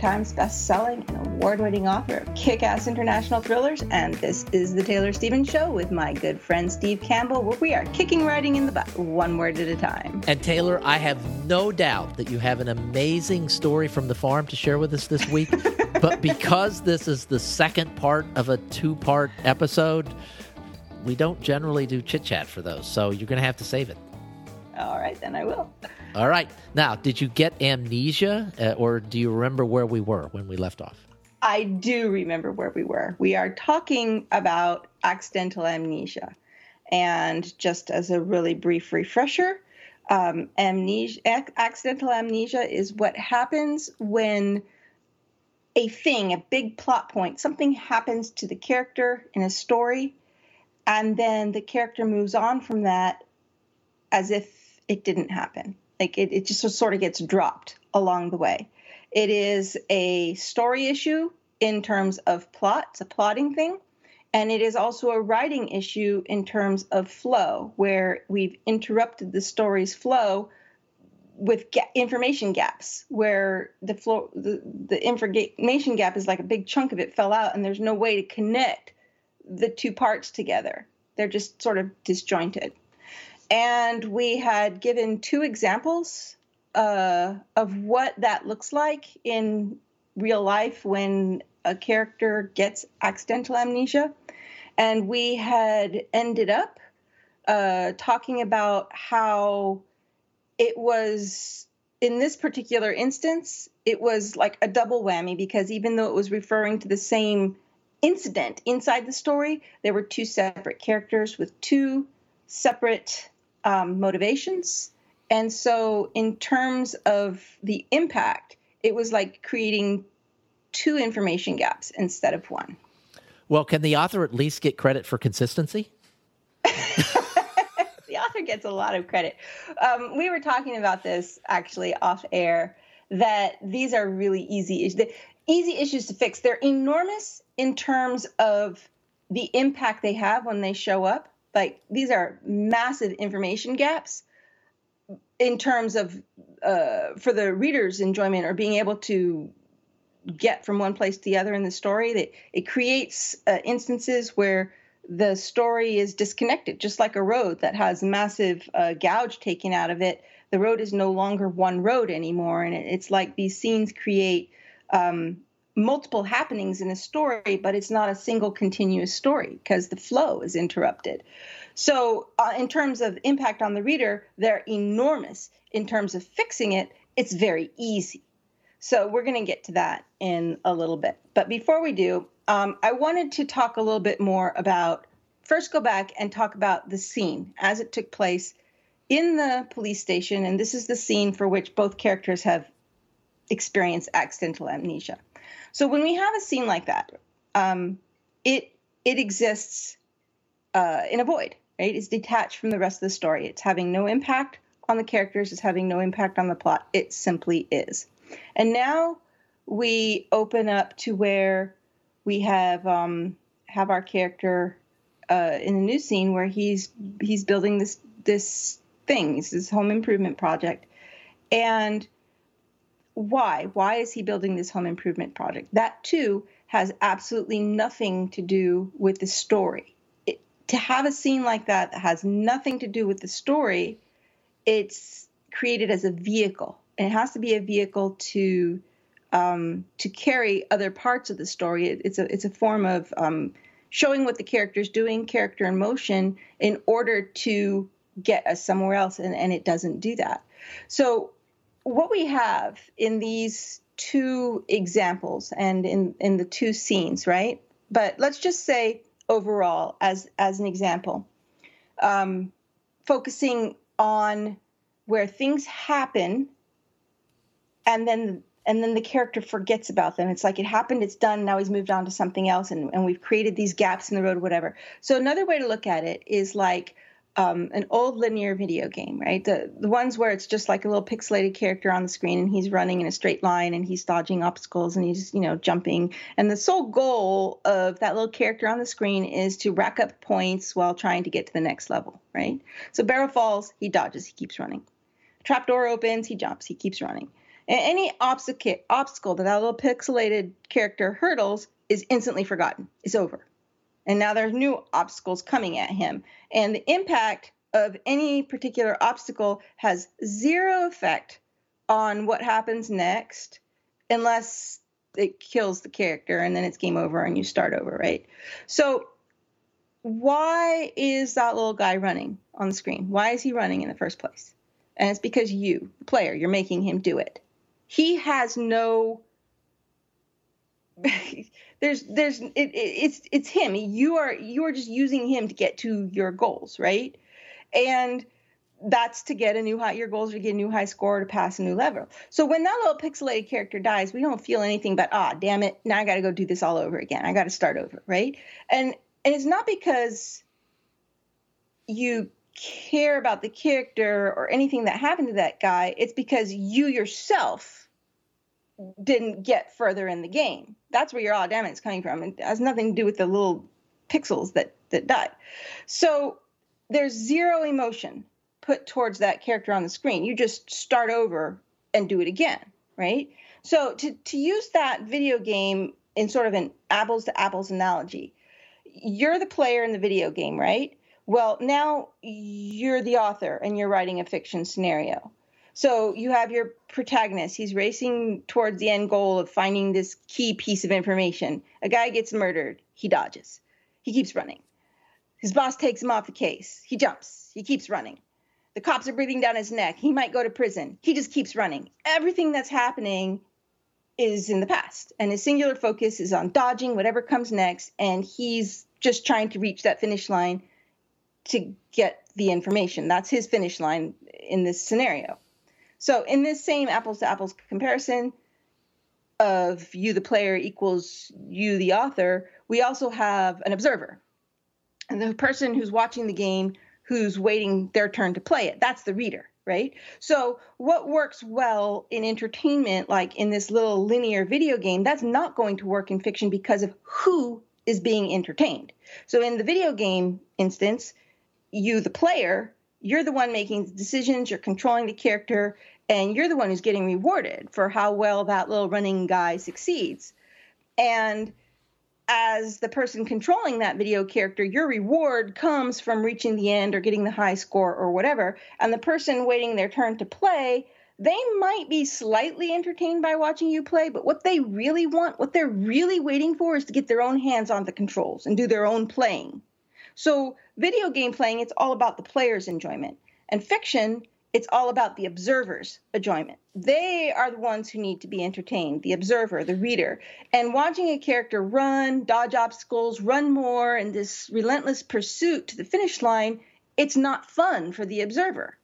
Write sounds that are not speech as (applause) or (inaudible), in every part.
Times best-selling and award-winning author of kick-ass international thrillers, and this is the Taylor Stevens Show with my good friend Steve Campbell, where we are kicking writing in the butt, one word at a time. And Taylor, I have no doubt that you have an amazing story from the farm to share with us this week. (laughs) but because this is the second part of a two-part episode, we don't generally do chit-chat for those, so you're going to have to save it. All right, then I will. All right. Now, did you get amnesia, uh, or do you remember where we were when we left off? I do remember where we were. We are talking about accidental amnesia. And just as a really brief refresher, um, amnesia, ac- accidental amnesia is what happens when a thing, a big plot point, something happens to the character in a story, and then the character moves on from that as if it didn't happen. Like it, it just sort of gets dropped along the way. It is a story issue in terms of plot, it's a plotting thing. And it is also a writing issue in terms of flow, where we've interrupted the story's flow with ga- information gaps, where the flow, the, the information gap is like a big chunk of it fell out, and there's no way to connect the two parts together. They're just sort of disjointed. And we had given two examples uh, of what that looks like in real life when a character gets accidental amnesia. And we had ended up uh, talking about how it was, in this particular instance, it was like a double whammy because even though it was referring to the same incident inside the story, there were two separate characters with two separate um, motivations. And so, in terms of the impact, it was like creating two information gaps instead of one. Well, can the author at least get credit for consistency? (laughs) the author gets a lot of credit. Um, we were talking about this actually off air that these are really easy issues. Easy issues to fix. They're enormous in terms of the impact they have when they show up. Like these are massive information gaps in terms of uh, for the reader's enjoyment or being able to get from one place to the other in the story. That it creates uh, instances where the story is disconnected, just like a road that has massive uh, gouge taken out of it. The road is no longer one road anymore, and it's like these scenes create um, multiple happenings in a story, but it's not a single continuous story because the flow is interrupted. So, uh, in terms of impact on the reader, they're enormous. In terms of fixing it, it's very easy. So, we're going to get to that in a little bit. But before we do, um, I wanted to talk a little bit more about first go back and talk about the scene as it took place in the police station. And this is the scene for which both characters have experienced accidental amnesia. So when we have a scene like that, um, it it exists uh, in a void, right? It's detached from the rest of the story. It's having no impact on the characters. It's having no impact on the plot. It simply is. And now we open up to where we have um, have our character uh, in a new scene where he's he's building this this thing, this home improvement project, and why? Why is he building this home improvement project? That too has absolutely nothing to do with the story. It, to have a scene like that that has nothing to do with the story, it's created as a vehicle, and it has to be a vehicle to um, to carry other parts of the story. It, it's a it's a form of um, showing what the character's doing, character in motion, in order to get us somewhere else, and, and it doesn't do that. So what we have in these two examples and in, in the two scenes, right? But let's just say overall, as as an example, um, focusing on where things happen, and then and then the character forgets about them. It's like it happened, it's done, now he's moved on to something else, and, and we've created these gaps in the road, whatever. So another way to look at it is like um, an old linear video game, right? The the ones where it's just like a little pixelated character on the screen and he's running in a straight line and he's dodging obstacles and he's you know jumping. And the sole goal of that little character on the screen is to rack up points while trying to get to the next level, right? So barrel falls, he dodges, he keeps running. Trap door opens, he jumps, he keeps running. And any obstacle obstacle that that little pixelated character hurdles is instantly forgotten. It's over and now there's new obstacles coming at him. And the impact of any particular obstacle has zero effect on what happens next unless it kills the character and then it's game over and you start over, right? So why is that little guy running on the screen? Why is he running in the first place? And it's because you, the player, you're making him do it. He has no (laughs) there's there's it, it's it's him. You are you are just using him to get to your goals right? And that's to get a new high your goals are to get a new high score to pass a new level. So when that little pixelated character dies we don't feel anything but ah damn it. Now i got to go do this all over again. I got to start over right? And and it's not because you care about the character or anything that happened to that guy. It's because you yourself didn't get further in the game. That's where your aw damn is coming from. It has nothing to do with the little pixels that that died. So there's zero emotion put towards that character on the screen. You just start over and do it again, right? So to to use that video game in sort of an apples to apples analogy, you're the player in the video game, right? Well, now you're the author and you're writing a fiction scenario. So you have your protagonist. He's racing towards the end goal of finding this key piece of information. A guy gets murdered. He dodges. He keeps running. His boss takes him off the case. He jumps. He keeps running. The cops are breathing down his neck. He might go to prison. He just keeps running. Everything that's happening is in the past, and his singular focus is on dodging whatever comes next, and he's just trying to reach that finish line to get the information. That's his finish line in this scenario. So in this same apples to apples comparison of you, the player, equals you, the author, we also have an observer. And the person who's watching the game, who's waiting their turn to play it, that's the reader, right? So what works well in entertainment, like in this little linear video game, that's not going to work in fiction because of who is being entertained. So in the video game instance, you, the player, you're the one making the decisions, you're controlling the character, and you're the one who's getting rewarded for how well that little running guy succeeds. And as the person controlling that video character, your reward comes from reaching the end or getting the high score or whatever. And the person waiting their turn to play, they might be slightly entertained by watching you play, but what they really want, what they're really waiting for is to get their own hands on the controls and do their own playing. So, video game playing, it's all about the player's enjoyment. And fiction, it's all about the observer's enjoyment. They are the ones who need to be entertained, the observer, the reader. And watching a character run, dodge obstacles, run more in this relentless pursuit to the finish line, it's not fun for the observer.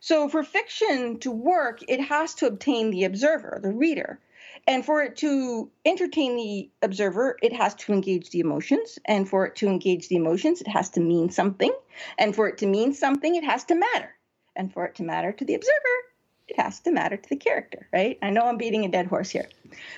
So, for fiction to work, it has to obtain the observer, the reader. And for it to entertain the observer, it has to engage the emotions. And for it to engage the emotions, it has to mean something. And for it to mean something, it has to matter. And for it to matter to the observer, it has to matter to the character, right? I know I'm beating a dead horse here.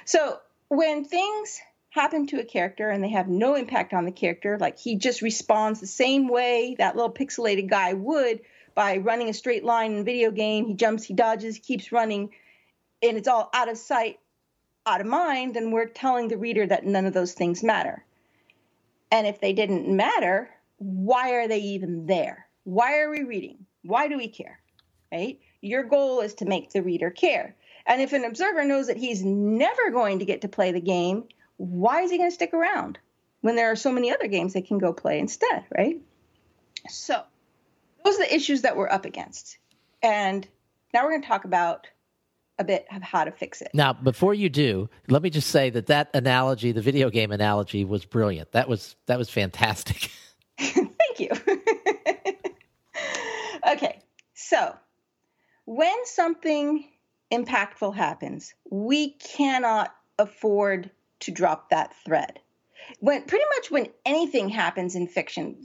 So when things happen to a character and they have no impact on the character, like he just responds the same way that little pixelated guy would by running a straight line in a video game, he jumps, he dodges, he keeps running, and it's all out of sight, out of mind, and we're telling the reader that none of those things matter. And if they didn't matter, why are they even there? Why are we reading? Why do we care? Right? Your goal is to make the reader care. And if an observer knows that he's never going to get to play the game, why is he going to stick around when there are so many other games they can go play instead, right? So, those are the issues that we're up against. And now we're going to talk about a bit of how to fix it. Now, before you do, let me just say that that analogy, the video game analogy, was brilliant. That was that was fantastic. (laughs) Thank you. (laughs) okay, so when something impactful happens, we cannot afford to drop that thread. When pretty much when anything happens in fiction,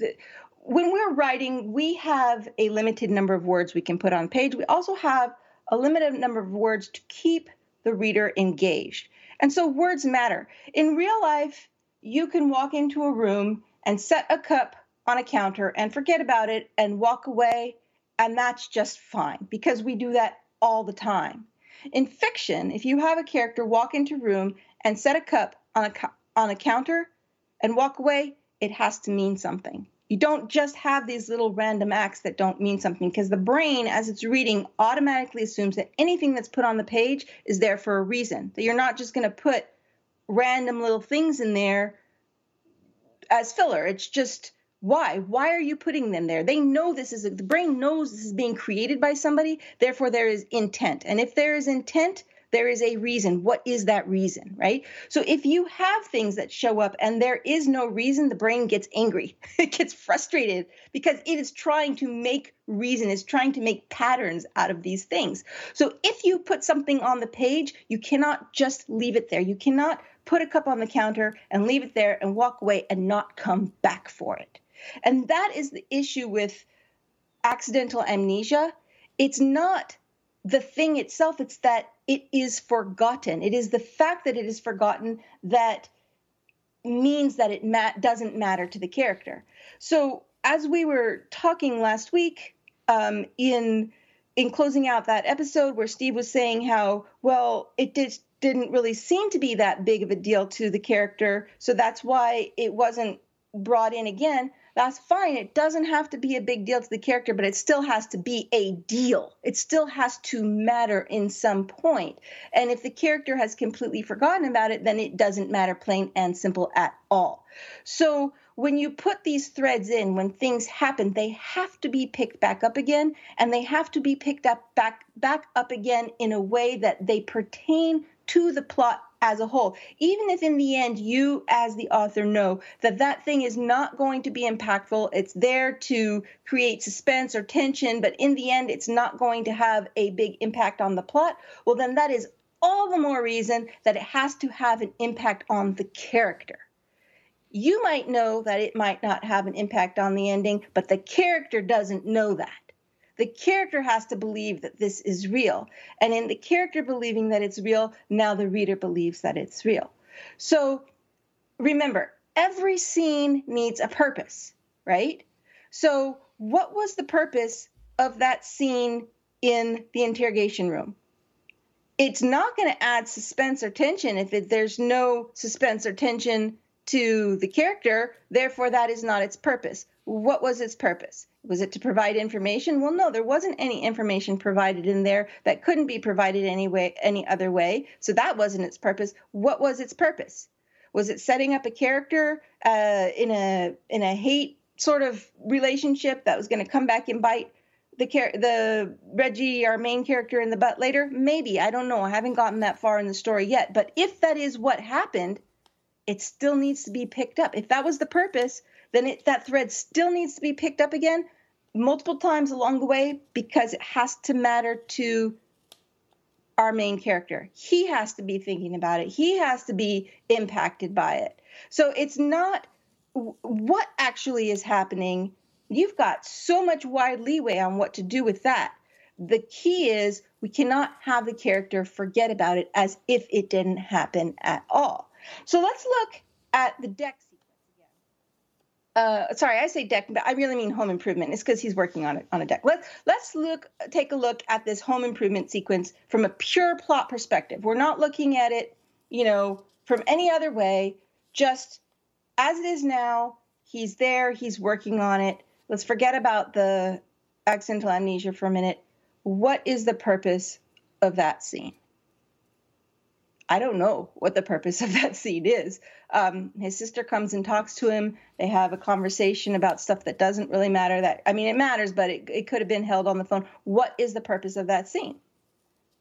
when we're writing, we have a limited number of words we can put on page. We also have a limited number of words to keep the reader engaged. And so words matter. In real life, you can walk into a room and set a cup on a counter and forget about it and walk away, and that's just fine because we do that all the time. In fiction, if you have a character walk into a room and set a cup on a, on a counter and walk away, it has to mean something. You don't just have these little random acts that don't mean something because the brain, as it's reading, automatically assumes that anything that's put on the page is there for a reason. That you're not just going to put random little things in there as filler. It's just why? Why are you putting them there? They know this is the brain knows this is being created by somebody. Therefore, there is intent, and if there is intent, there is a reason. What is that reason, right? So if you have things that show up and there is no reason, the brain gets angry. (laughs) it gets frustrated because it is trying to make reason, is trying to make patterns out of these things. So if you put something on the page, you cannot just leave it there. You cannot put a cup on the counter and leave it there and walk away and not come back for it. And that is the issue with accidental amnesia. It's not the thing itself, it's that it is forgotten. It is the fact that it is forgotten that means that it ma- doesn't matter to the character. So, as we were talking last week um, in in closing out that episode where Steve was saying how well it did didn't really seem to be that big of a deal to the character, so that's why it wasn't brought in again that's fine. It doesn't have to be a big deal to the character, but it still has to be a deal. It still has to matter in some point. And if the character has completely forgotten about it, then it doesn't matter, plain and simple, at all. So when you put these threads in, when things happen, they have to be picked back up again, and they have to be picked up back back up again in a way that they pertain to the plot as a whole. Even if in the end you, as the author, know that that thing is not going to be impactful, it's there to create suspense or tension, but in the end it's not going to have a big impact on the plot, well, then that is all the more reason that it has to have an impact on the character. You might know that it might not have an impact on the ending, but the character doesn't know that the character has to believe that this is real. And in the character believing that it's real, now the reader believes that it's real. So remember, every scene needs a purpose, right? So, what was the purpose of that scene in the interrogation room? It's not going to add suspense or tension if it, there's no suspense or tension to the character. Therefore, that is not its purpose. What was its purpose? Was it to provide information? Well, no, there wasn't any information provided in there that couldn't be provided any way, any other way. So that wasn't its purpose. What was its purpose? Was it setting up a character uh, in a in a hate sort of relationship that was going to come back and bite the char- the Reggie, our main character, in the butt later? Maybe I don't know. I haven't gotten that far in the story yet. But if that is what happened, it still needs to be picked up. If that was the purpose, then it, that thread still needs to be picked up again multiple times along the way because it has to matter to our main character. He has to be thinking about it, he has to be impacted by it. So it's not what actually is happening. You've got so much wide leeway on what to do with that. The key is we cannot have the character forget about it as if it didn't happen at all. So let's look at the deck uh, sorry, I say deck, but I really mean home improvement. It's because he's working on it on a deck. Let's let's look take a look at this home improvement sequence from a pure plot perspective. We're not looking at it, you know, from any other way. Just as it is now, he's there, he's working on it. Let's forget about the accidental amnesia for a minute. What is the purpose of that scene? I don't know what the purpose of that scene is. Um, his sister comes and talks to him. They have a conversation about stuff that doesn't really matter. That I mean, it matters, but it, it could have been held on the phone. What is the purpose of that scene?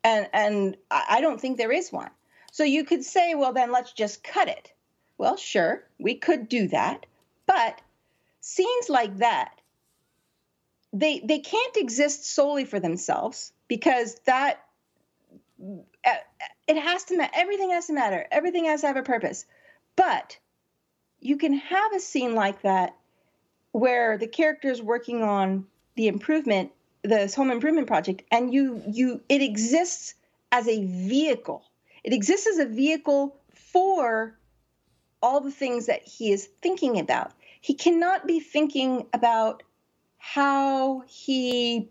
And and I don't think there is one. So you could say, well, then let's just cut it. Well, sure, we could do that, but scenes like that, they they can't exist solely for themselves because that Uh, it has to matter. Everything has to matter. Everything has to have a purpose. But you can have a scene like that where the character is working on the improvement, this home improvement project, and you you it exists as a vehicle. It exists as a vehicle for all the things that he is thinking about. He cannot be thinking about how he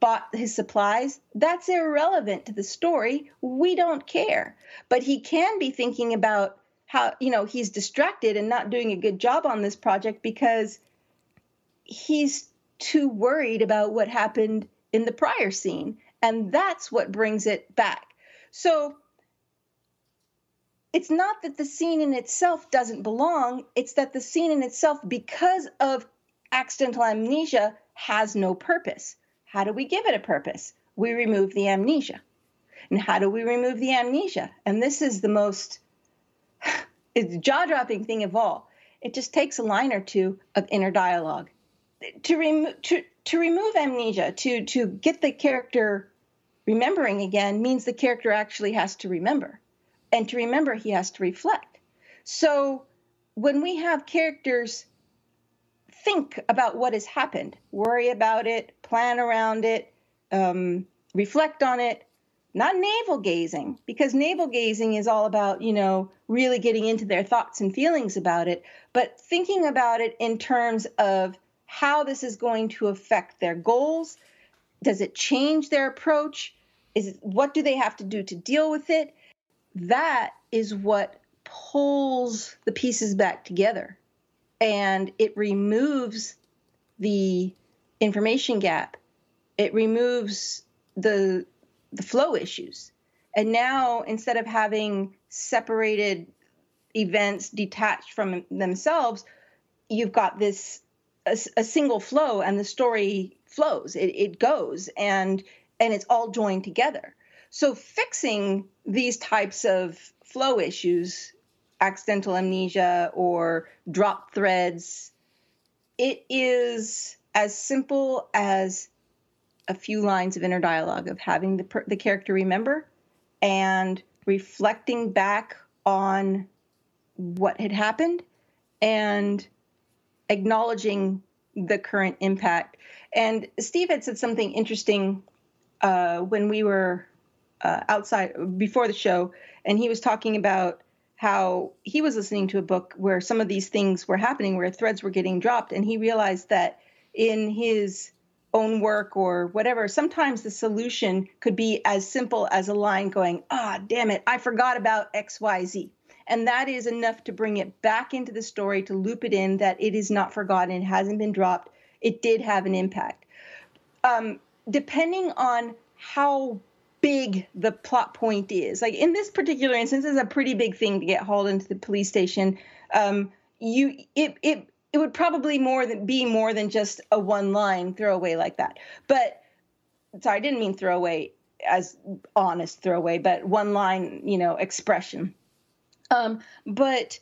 bought his supplies. That's irrelevant to the story. We don't care. But he can be thinking about how, you know, he's distracted and not doing a good job on this project because he's too worried about what happened in the prior scene. And that's what brings it back. So it's not that the scene in itself doesn't belong, it's that the scene in itself, because of accidental amnesia, has no purpose. How do we give it a purpose? We remove the amnesia. And how do we remove the amnesia? And this is the most (sighs) jaw dropping thing of all. It just takes a line or two of inner dialogue. To, remo- to, to remove amnesia, to, to get the character remembering again, means the character actually has to remember. And to remember, he has to reflect. So when we have characters think about what has happened, worry about it, plan around it, um, reflect on it, not navel gazing, because navel gazing is all about, you know, really getting into their thoughts and feelings about it, but thinking about it in terms of how this is going to affect their goals. Does it change their approach? Is what do they have to do to deal with it? That is what pulls the pieces back together and it removes the information gap. It removes the the flow issues. And now instead of having separated events detached from themselves, you've got this a, a single flow and the story flows. It, it goes and and it's all joined together. So fixing these types of flow issues accidental amnesia or drop threads. It is as simple as a few lines of inner dialogue of having the, per- the character remember and reflecting back on what had happened and acknowledging the current impact. And Steve had said something interesting uh, when we were uh, outside before the show, and he was talking about how he was listening to a book where some of these things were happening, where threads were getting dropped, and he realized that in his own work or whatever, sometimes the solution could be as simple as a line going, ah, damn it, I forgot about XYZ. And that is enough to bring it back into the story, to loop it in that it is not forgotten, it hasn't been dropped, it did have an impact. Um, depending on how big the plot point is. Like in this particular instance, it's a pretty big thing to get hauled into the police station. Um, you it it it would probably more than be more than just a one line throwaway like that. But sorry, I didn't mean throwaway as honest throwaway, but one line, you know, expression. Um, but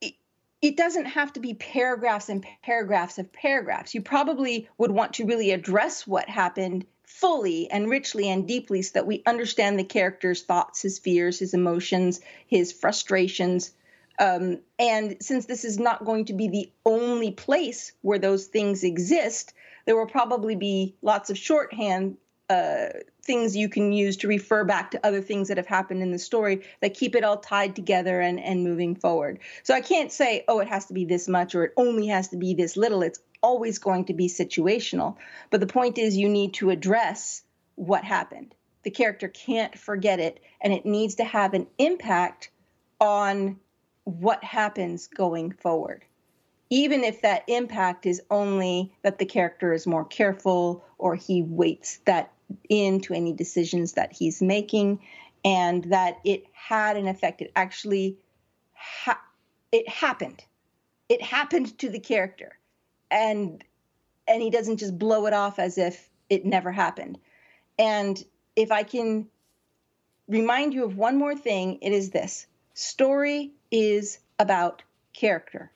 it, it doesn't have to be paragraphs and paragraphs of paragraphs. You probably would want to really address what happened fully and richly and deeply so that we understand the character's thoughts, his fears, his emotions, his frustrations. Um, and since this is not going to be the only place where those things exist, there will probably be lots of shorthand uh, things you can use to refer back to other things that have happened in the story that keep it all tied together and, and moving forward. So I can't say, oh, it has to be this much or it only has to be this little. It's always going to be situational. But the point is, you need to address what happened. The character can't forget it, and it needs to have an impact on what happens going forward. Even if that impact is only that the character is more careful or he weights that into any decisions that he's making and that it had an effect. It actually ha- it happened. It happened to the character and and he doesn't just blow it off as if it never happened. And if I can remind you of one more thing, it is this story is about character.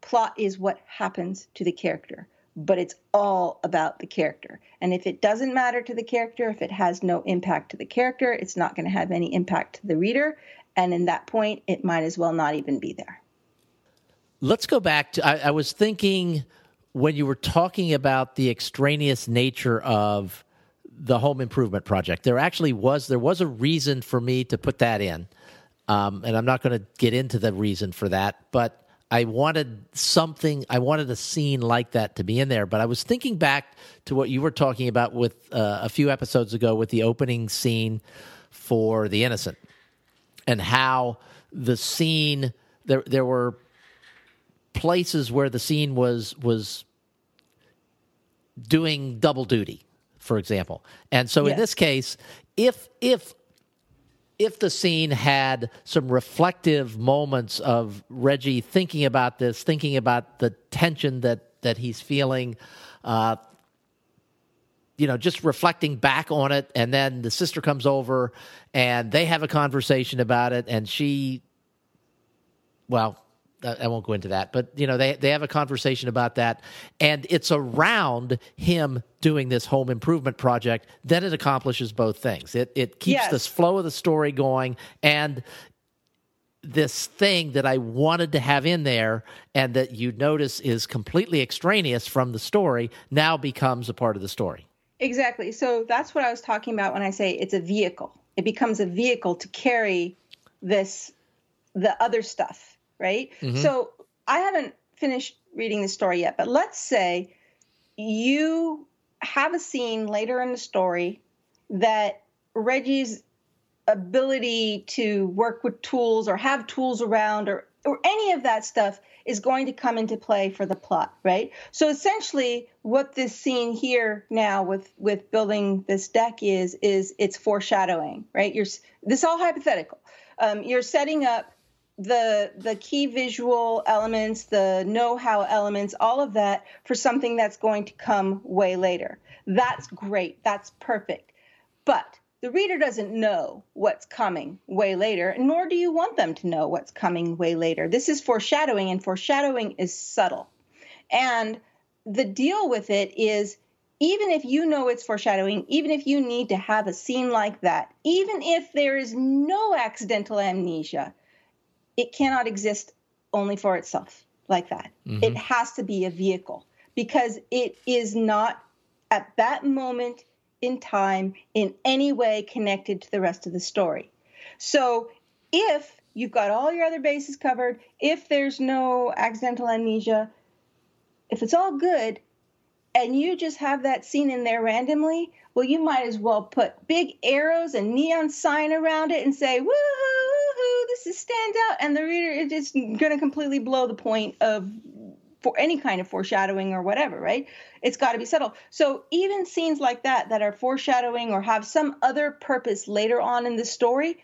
Plot is what happens to the character. but it's all about the character. And if it doesn't matter to the character, if it has no impact to the character, it's not going to have any impact to the reader. And in that point, it might as well not even be there. Let's go back to. I, I was thinking when you were talking about the extraneous nature of the home improvement project. There actually was there was a reason for me to put that in, um, and I'm not going to get into the reason for that, but I wanted something. I wanted a scene like that to be in there. But I was thinking back to what you were talking about with uh, a few episodes ago with the opening scene for The Innocent, and how the scene there there were places where the scene was was doing double duty for example and so yes. in this case if if if the scene had some reflective moments of Reggie thinking about this, thinking about the tension that that he's feeling, uh, you know, just reflecting back on it, and then the sister comes over and they have a conversation about it, and she, well, I won't go into that, but you know they they have a conversation about that, and it's around him doing this home improvement project that it accomplishes both things. It it keeps yes. this flow of the story going, and this thing that I wanted to have in there, and that you notice is completely extraneous from the story, now becomes a part of the story. Exactly. So that's what I was talking about when I say it's a vehicle. It becomes a vehicle to carry this the other stuff right? Mm-hmm. So I haven't finished reading the story yet, but let's say you have a scene later in the story that Reggie's ability to work with tools or have tools around or or any of that stuff is going to come into play for the plot, right? So essentially what this scene here now with with building this deck is is it's foreshadowing, right? You're this all hypothetical. Um, you're setting up the the key visual elements, the know-how elements, all of that for something that's going to come way later. That's great. That's perfect. But the reader doesn't know what's coming way later, nor do you want them to know what's coming way later. This is foreshadowing, and foreshadowing is subtle. And the deal with it is even if you know it's foreshadowing, even if you need to have a scene like that, even if there is no accidental amnesia, it cannot exist only for itself like that. Mm-hmm. It has to be a vehicle because it is not at that moment in time in any way connected to the rest of the story. So if you've got all your other bases covered, if there's no accidental amnesia, if it's all good, and you just have that scene in there randomly, well, you might as well put big arrows and neon sign around it and say, woohoo! This is stands out, and the reader is just going to completely blow the point of for any kind of foreshadowing or whatever, right? It's got to be subtle. So even scenes like that that are foreshadowing or have some other purpose later on in the story,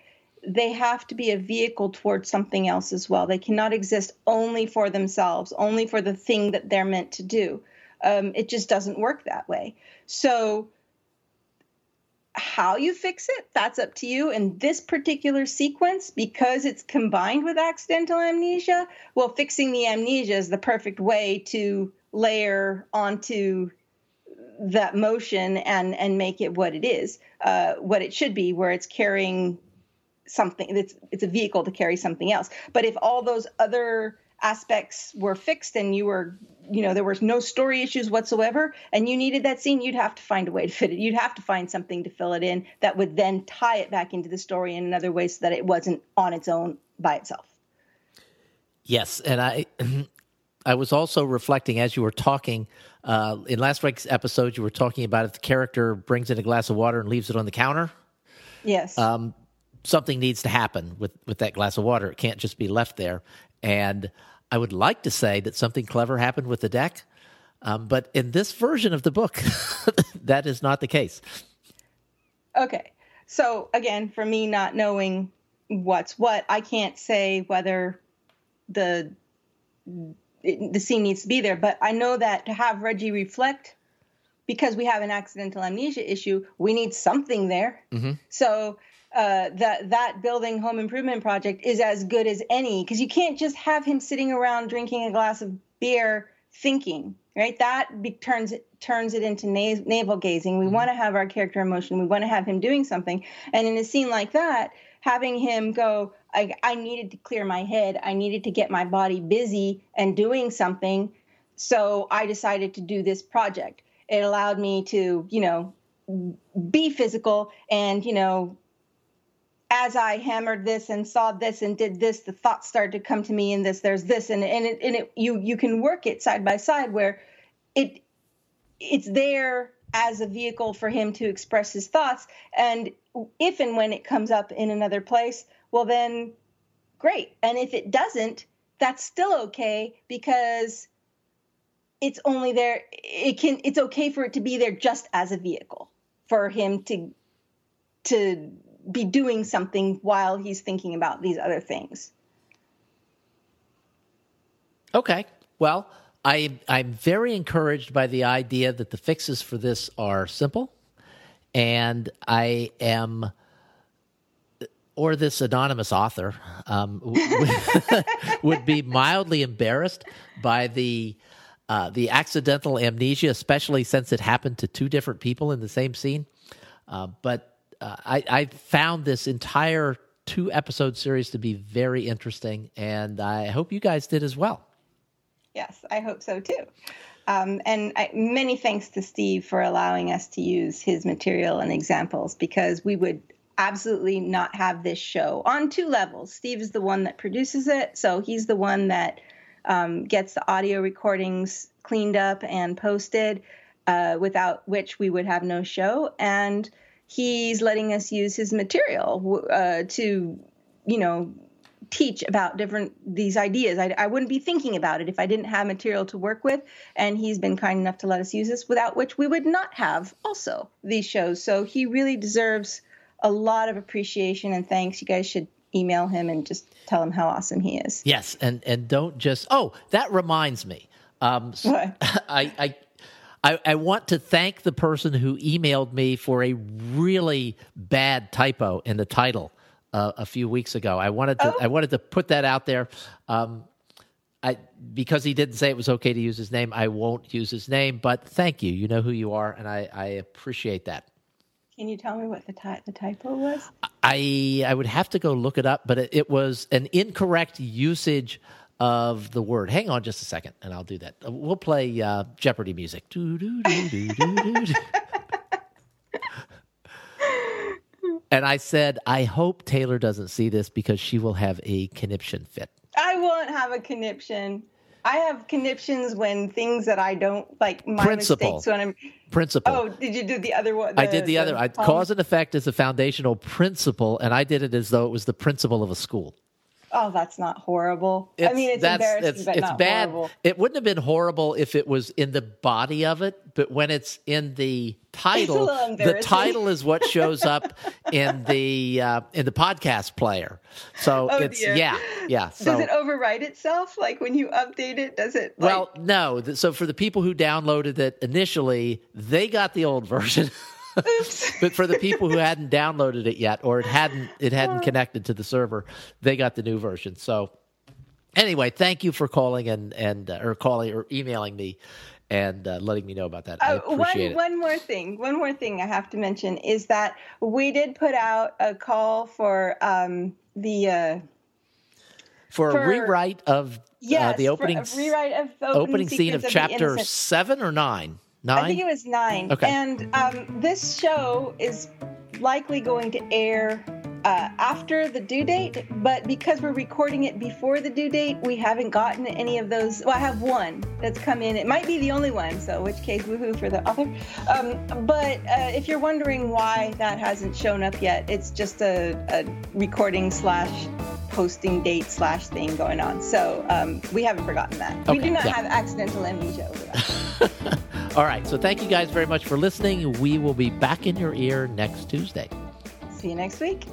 they have to be a vehicle towards something else as well. They cannot exist only for themselves, only for the thing that they're meant to do. Um, it just doesn't work that way. So how you fix it, that's up to you. In this particular sequence, because it's combined with accidental amnesia, well, fixing the amnesia is the perfect way to layer onto that motion and and make it what it is, uh, what it should be, where it's carrying something. It's it's a vehicle to carry something else. But if all those other aspects were fixed and you were you know there was no story issues whatsoever and you needed that scene you'd have to find a way to fit it. You'd have to find something to fill it in that would then tie it back into the story in another way so that it wasn't on its own by itself. Yes and i (clears throat) i was also reflecting as you were talking uh, in last week's episode you were talking about if the character brings in a glass of water and leaves it on the counter. Yes. Um, something needs to happen with with that glass of water. It can't just be left there and I would like to say that something clever happened with the deck, um, but in this version of the book, (laughs) that is not the case. Okay. So, again, for me not knowing what's what, I can't say whether the the scene needs to be there, but I know that to have Reggie reflect because we have an accidental amnesia issue, we need something there. Mm-hmm. So uh, that that building home improvement project is as good as any because you can't just have him sitting around drinking a glass of beer thinking right? That be, turns turns it into na- navel gazing. We mm-hmm. want to have our character emotion. We want to have him doing something. And in a scene like that, having him go, I, I needed to clear my head. I needed to get my body busy and doing something. So I decided to do this project. It allowed me to, you know, be physical and, you know, as I hammered this and saw this and did this, the thoughts started to come to me in this, there's this, and and it, and it, you you can work it side by side where it it's there as a vehicle for him to express his thoughts, and if and when it comes up in another place, well then, great, and if it doesn't, that's still okay because it's only there. It can it's okay for it to be there just as a vehicle for him to to be doing something while he's thinking about these other things. Okay. Well, I, I'm very encouraged by the idea that the fixes for this are simple. And I am, or this anonymous author um, (laughs) would be mildly embarrassed by the uh, the accidental amnesia, especially since it happened to two different people in the same scene. Uh, but uh, I, I found this entire two episode series to be very interesting, and I hope you guys did as well. Yes, I hope so too. Um, and I, many thanks to Steve for allowing us to use his material and examples because we would absolutely not have this show on two levels. Steve is the one that produces it, so he's the one that um, gets the audio recordings cleaned up and posted, uh, without which we would have no show. And he's letting us use his material uh, to, you know, teach about different these ideas. I, I, wouldn't be thinking about it if I didn't have material to work with. And he's been kind enough to let us use this, without which we would not have also these shows. So he really deserves a lot of appreciation and thanks. You guys should email him and just tell him how awesome he is. Yes, and and don't just. Oh, that reminds me. Um, what? (laughs) I, I I, I, want to thank the person who emailed me for a really bad typo in the title uh, a few weeks ago. I wanted to oh. I wanted to put that out there. Um, I because he didn't say it was okay to use his name. I won't use his name, but thank you. You know who you are, and I, I appreciate that. Can you tell me what the, ty- the typo was? I I would have to go look it up, but it, it was an incorrect usage of the word. Hang on just a second, and I'll do that. We'll play uh, Jeopardy music. (laughs) and I said, I hope Taylor doesn't see this because she will have a conniption fit. I won't have a conniption. I have conniptions when things that I don't like my principle. mistakes when I'm principle. Oh, did you do the other one? The, I did the, the other. I, cause and effect is a foundational principle, and I did it as though it was the principle of a school oh, that's not horrible. It's, I mean, it's embarrassing, it's, but it's not bad. Horrible. It wouldn't have been horrible if it was in the body of it, but when it's in the title, the title is what (laughs) shows up in the uh, in the podcast player. So oh, it's dear. yeah, yeah. So, does it overwrite itself? Like when you update it, does it? Like... Well, no. So for the people who downloaded it initially, they got the old (laughs) version. (laughs) but for the people who hadn't downloaded it yet or it hadn't it hadn't connected to the server, they got the new version. So anyway, thank you for calling and and uh, or calling or emailing me and uh, letting me know about that. I uh, appreciate one, it. One more thing, one more thing I have to mention is that we did put out a call for um, the uh, for, for, a rewrite of yes, uh, the opening rewrite of opening, opening scene of, of chapter seven or nine. Nine? I think it was nine. Okay. And um, this show is likely going to air uh, after the due date, but because we're recording it before the due date, we haven't gotten any of those. Well, I have one that's come in. It might be the only one, so which case, woohoo for the author. Um, but uh, if you're wondering why that hasn't shown up yet, it's just a, a recording slash posting date slash thing going on. So um, we haven't forgotten that. Okay, we do not yeah. have accidental amnesia over that. (laughs) All right. So thank you guys very much for listening. We will be back in your ear next Tuesday. See you next week.